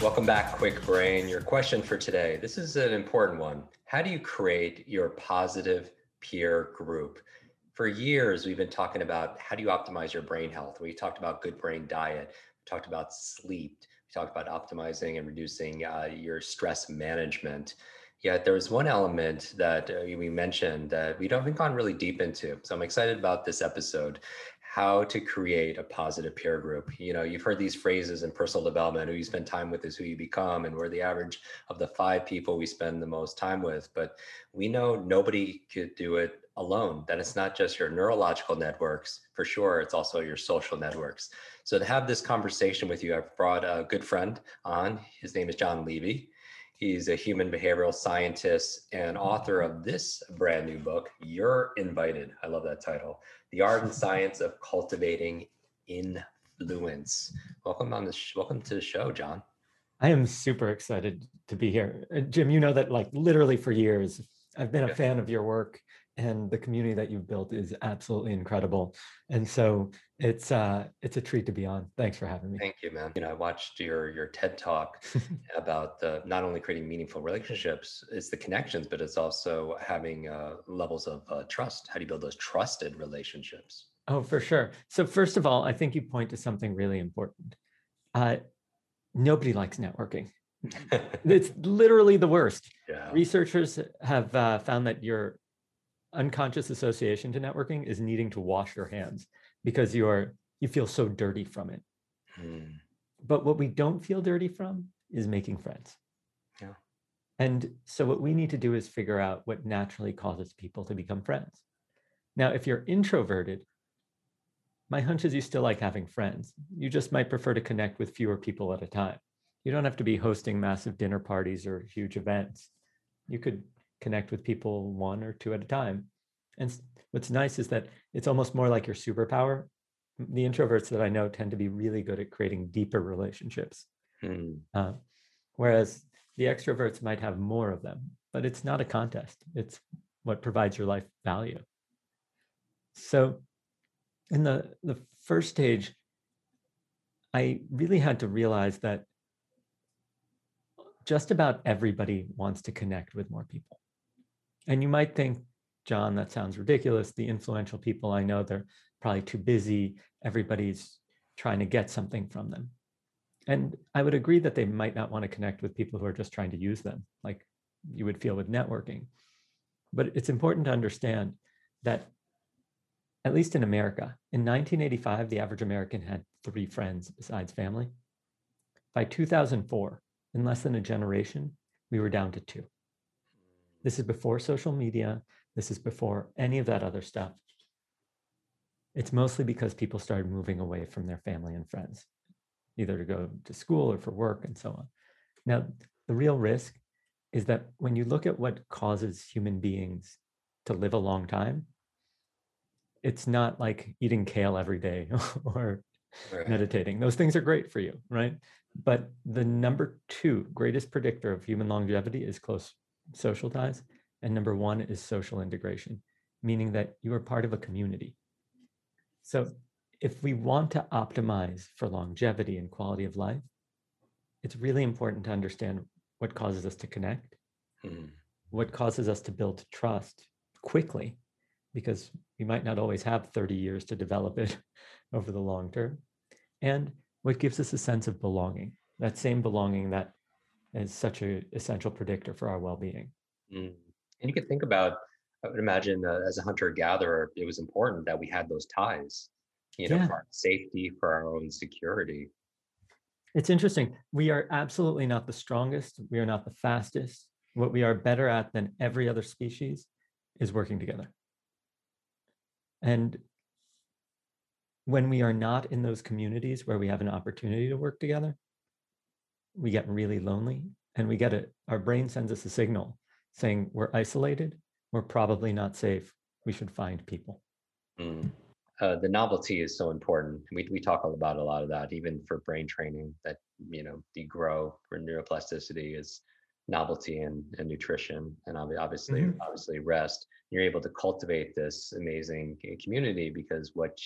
Welcome back, Kwik Brain. Your question for today this is an important one. How do you create your positive peer group? For years, we've been talking about how do you optimize your brain health. We talked about good brain diet, we talked about sleep, we talked about optimizing and reducing uh, your stress management. Yet there was one element that uh, we mentioned that we haven't gone really deep into. So I'm excited about this episode how to create a positive peer group. You know, you've heard these phrases in personal development who you spend time with is who you become, and we're the average of the five people we spend the most time with. But we know nobody could do it alone, that it's not just your neurological networks, for sure, it's also your social networks. So to have this conversation with you, I've brought a good friend on. His name is Jon Levy. He's a human behavioral scientist and author of this brand new book, You're Invited. I love that title The Art and Science of Cultivating Influence. Welcome on the sh- welcome to the show, Jon. I am super excited to be here. Uh, Jim, you know that like literally for years, I've been a fan of your work and the community that you've built is absolutely incredible. And so it's uh it's a treat to be on. Thanks for having me. Thank you, man. You know, I watched your your TED talk about the not only creating meaningful relationships, it's the connections, but it's also having uh, levels of uh, trust. How do you build those trusted relationships? Oh, for sure. So first of all, I think you point to something really important. Uh, nobody likes networking. it's literally the worst. Yeah. Researchers have uh, found that your unconscious association to networking is needing to wash your hands because you're you feel so dirty from it. Hmm. But what we don't feel dirty from is making friends. Yeah. And so what we need to do is figure out what naturally causes people to become friends. Now, if you're introverted, my hunch is you still like having friends. You just might prefer to connect with fewer people at a time. You don't have to be hosting massive dinner parties or huge events. You could connect with people one or two at a time. And what's nice is that it's almost more like your superpower. The introverts that I know tend to be really good at creating deeper relationships, Hmm. uh, whereas the extroverts might have more of them. But it's not a contest. It's what provides your life value. So, in the the first stage, I really had to realize that just about everybody wants to connect with more people. And you might think, Jon, that sounds ridiculous. The influential people I know, they're probably too busy. Everybody's trying to get something from them. And I would agree that they might not want to connect with people who are just trying to use them, like you would feel with networking. But it's important to understand that, at least in America, in 1985, the average American had three friends besides family. By 2004, in less than a generation, we were down to two. This is before social media. This is before any of that other stuff. It's mostly because people started moving away from their family and friends, either to go to school or for work and so on. Now, the real risk is that when you look at what causes human beings to live a long time, it's not like eating kale every day or Right. meditating. Those things are great for you, right? But the number two greatest predictor of human longevity is close social ties. And number one is social integration, meaning that you are part of a community. So if we want to optimize for longevity and quality of life, it's really important to understand what causes us to connect, Hmm. what causes us to build trust quickly, because we might not always have 30 years to develop it over the long term, and what gives us a sense of belonging, that same belonging that is such an essential predictor for our well being. Mm. And you could think about, I would imagine uh, as a hunter gatherer, it was important that we had those ties, you know, Yeah. for our safety, for our own security. It's interesting. We are absolutely not the strongest. We are not the fastest. What we are better at than every other species is working together. And when we are not in those communities where we have an opportunity to work together, we get really lonely and we get it. Our brain sends us a signal saying we're isolated, we're probably not safe. We should find people. Mm. Uh, the novelty is so important. We, we talk about a lot of that, even for brain training, that, you know, the grow for neuroplasticity is novelty and, and nutrition and obvi- obviously, Mhm. obviously rest. You're able to cultivate this amazing community because what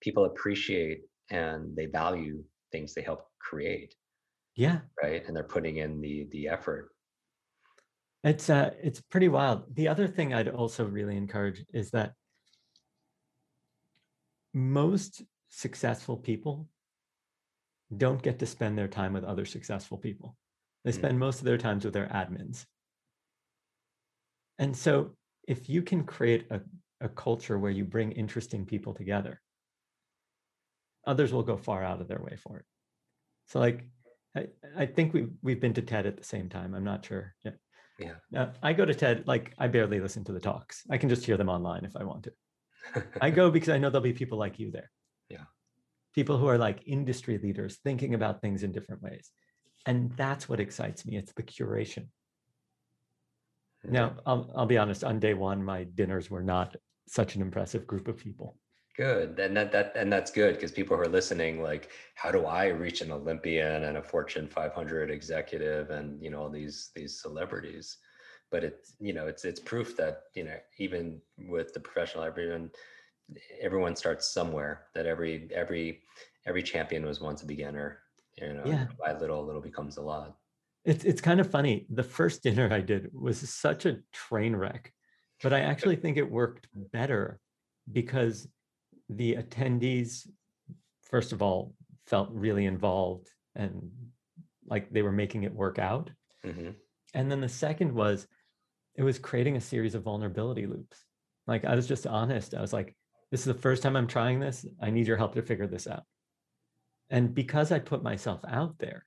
people appreciate and they value things they help create, Yeah, right? And they're putting in the, the effort. It's uh it's pretty wild. The other thing I'd also really encourage is that most successful people don't get to spend their time with other successful people. They Mm. spend most of their times with their admins. And so if you can create a, a culture where you bring interesting people together, others will go far out of their way for it. So like I, I think we've we've been to TED at the same time. I'm not sure. Yeah. Yeah. Now, I go to TED, like I barely listen to the talks. I can just hear them online if I want to. I go because I know there'll be people like you there. Yeah. People who are like industry leaders thinking about things in different ways. And that's what excites me. It's the curation. Now, mm. I'll, I'll be honest, on day one, my dinners were not such an impressive group of people. Good. And that, that and that's good because people who are listening, like, how do I reach an Olympian and a Fortune 500 executive and you know all these these celebrities? But it's you know it's it's proof that you know even with the professional everyone everyone starts somewhere. That every every every champion was once a beginner. You know, Yeah. by little little becomes a lot. It's it's kind of funny. The first dinner I did was such a train wreck, but I actually think it worked better because the attendees, first of all, felt really involved and like they were making it work out. Mhm. And then the second was it was creating a series of vulnerability loops. Like I was just honest. I was like, this is the first time I'm trying this. I need your help to figure this out. And because I put myself out there,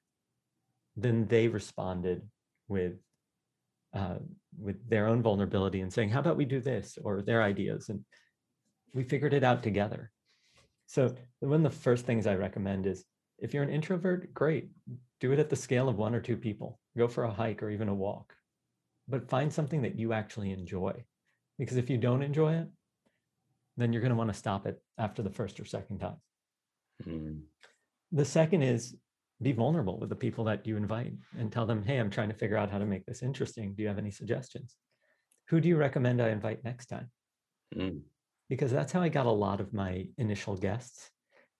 then they responded with uh, with their own vulnerability and saying, how about we do this or their ideas? And we figured it out together. So one of the first things I recommend is if you're an introvert, great. Do it at the scale of one or two people. Go for a hike or even a walk. But find something that you actually enjoy. Because if you don't enjoy it, then you're going to want to stop it after the first or second time. Mm. The second is be vulnerable with the people that you invite and tell them, hey, I'm trying to figure out how to make this interesting. Do you have any suggestions? Who do you recommend I invite next time? Mm. Because that's how I got a lot of my initial guests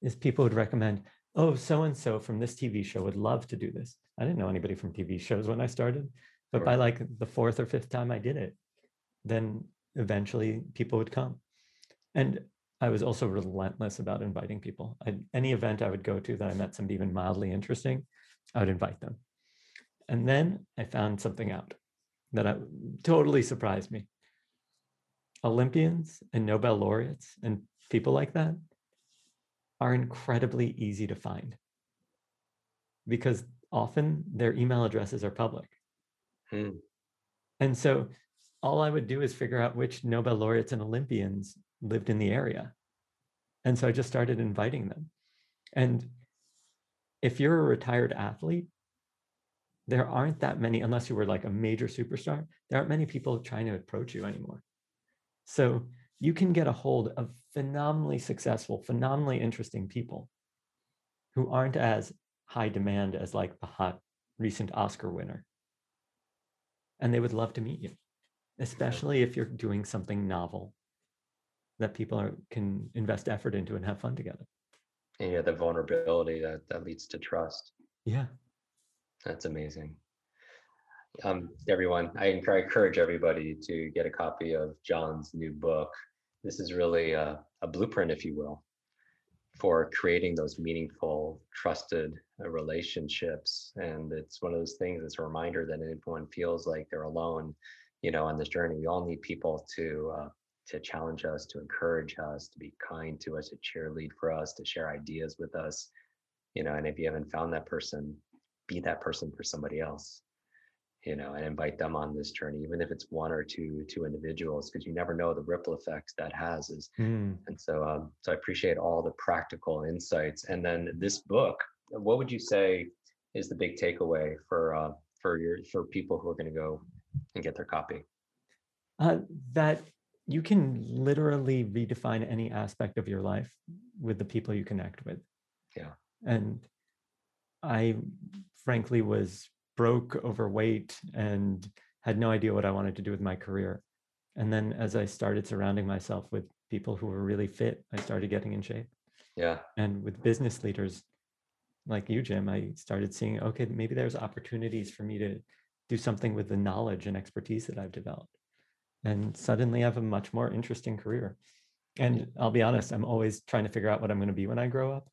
is people would recommend, oh, so and so from this TV show would love to do this. I didn't know anybody from TV shows when I started, but by like the fourth or fifth time I did it, then eventually people would come. And I was also relentless about inviting people. I, any event I would go to that I met somebody even mildly interesting, I would invite them. And then I found something out that I, totally surprised me. Olympians and Nobel laureates and people like that are incredibly easy to find because often their email addresses are public. Mm. And so all I would do is figure out which Nobel laureates and Olympians lived in the area. And so I just started inviting them. And if you're a retired athlete, there aren't that many, unless you were like a major superstar, there aren't many people trying to approach you anymore. So you can get a hold of phenomenally successful, phenomenally interesting people who aren't as high demand as like the hot recent Oscar winner. And they would love to meet you, especially if you're doing something novel that people are, can invest effort into and have fun together. And yeah, the vulnerability that that leads to trust. Yeah. That's amazing. Um, everyone, I encourage everybody to get a copy of Jon's new book. This is really a, a blueprint, if you will, for creating those meaningful, trusted uh, relationships. And it's one of those things that's a reminder that anyone feels like they're alone, you know, on this journey. We all need people to uh, to challenge us, to encourage us, to be kind to us, to cheerlead for us, to share ideas with us. You know, and if you haven't found that person, be that person for somebody else you know and invite them on this journey even if it's one or two two individuals because you never know the ripple effects that has is mm. and so um, so i appreciate all the practical insights and then this book what would you say is the big takeaway for uh, for your for people who are going to go and get their copy? Uh, that you can literally redefine any aspect of your life with the people you connect with. Yeah. And i frankly was broke, overweight, and had no idea what I wanted to do with my career. And then as I started surrounding myself with people who were really fit, I started getting in shape. Yeah. And with business leaders like you, Jim, I started seeing, okay, maybe there's opportunities for me to do something with the knowledge and expertise that I've developed. And suddenly I have a much more interesting career. And I'll be honest, I'm always trying to figure out what I'm going to be when I grow up.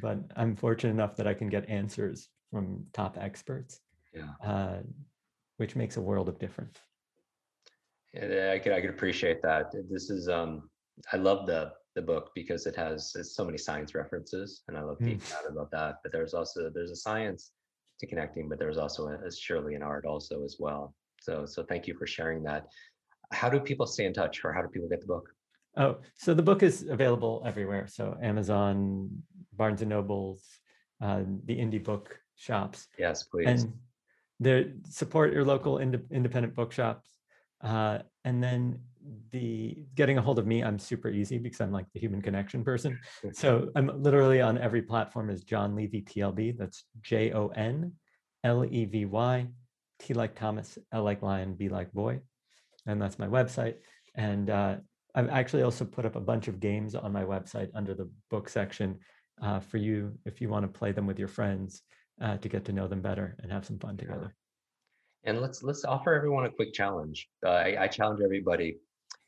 But I'm fortunate enough that I can get answers from top experts yeah. uh, which makes a world of difference. Yeah, I could I could appreciate that. This is um I love the the book because it has so many science references, and I love being mm. out about that. But there's also there's a science to connecting, but there's also a, a surely an art also as well. So so thank you for sharing that. How do people stay in touch, or how do people get the book? Oh, so the book is available everywhere. So Amazon, Barnes and Nobles, uh, the indie book shops. Yes, please. And the support your local ind- independent bookshops uh, and then the getting a hold of me i'm super easy because i'm like the human connection person. So i'm literally on every platform as jon levy tlb that's j-o-n l-e-v-y t like thomas l like lion b like boy. And that's my website. And uh, i've actually also put up a bunch of games on my website under the book section uh, for you if you want to play them with your friends uh, to get to know them better and have some fun together. And let's let's offer everyone a quick challenge. Uh, I, I, challenge everybody,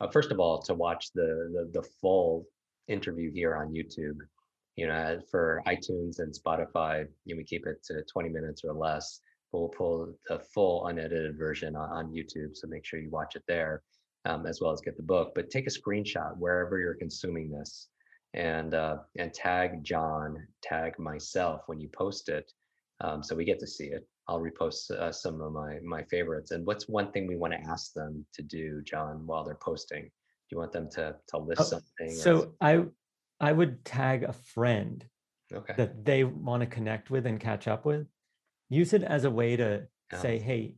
uh, first of all, to watch the, the the full interview here on YouTube. You know, for iTunes and Spotify, you know, we keep it to 20 minutes or less. But we'll pull the full unedited version on, on YouTube, so make sure you watch it there, um, as well as get the book. But take a screenshot wherever you're consuming this, and uh, and tag Jon, tag myself when you post it um, so we get to see it. I'll repost uh, some of my my favorites. And what's one thing we want to ask them to do, Jon, while they're posting? Do you want them to to list oh, something? So or... I I would tag a friend okay. that they want to connect with and catch up with. Use it as a way to yeah. say, "Hey,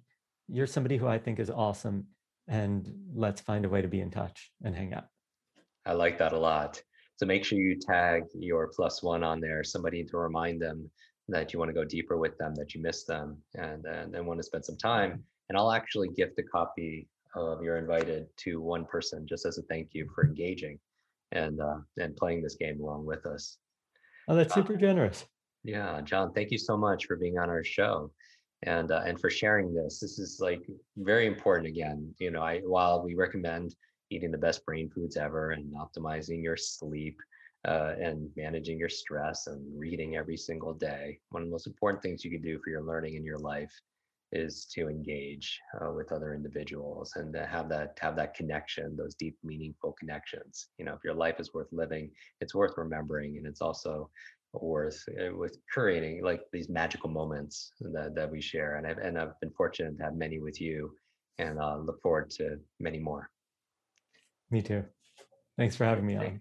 you're somebody who I think is awesome, and let's find a way to be in touch and hang out." I like that a lot. So make sure you tag your plus one on there, somebody to remind them that you want to go deeper with them, that you miss them, and and, and want to spend some time. And I'll actually gift a copy of You're Invited to one person just as a thank you for engaging and uh, and playing this game along with us. Oh, that's super uh, generous. Yeah, Jon, thank you so much for being on our show and uh, and for sharing this. This is like very important. Again, you know, I while we recommend eating the best brain foods ever and optimizing your sleep uh, and managing your stress and reading every single day. One of the most important things you can do for your learning in your life is to engage uh, with other individuals and to have that have that connection those deep meaningful connections. You know if your life is worth living it's worth remembering and it's also worth uh, with creating like these magical moments that, that we share and I've, and I've been fortunate to have many with you and uh, look forward to many more. Me too. Thanks for having me on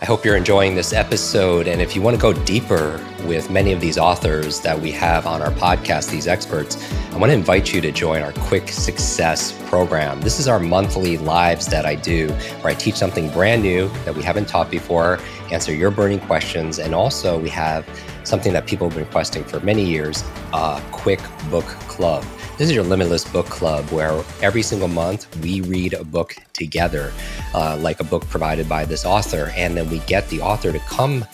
I hope you're enjoying this episode. And if you want to go deeper with many of these authors that we have on our podcast, these experts, I want to invite you to join our Kwik Success program. This is our monthly lives that I do where I teach something brand new that we haven't taught before, answer your burning questions, and also we have something that people have been requesting for many years a quick book club. This is your Limitless Book Club, where every single month we read a book together, uh, like a book provided by this author. And then we get the author to come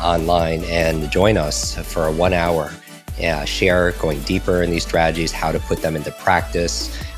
online and join us for a one hour uh, share going deeper in these strategies, how to put them into practice.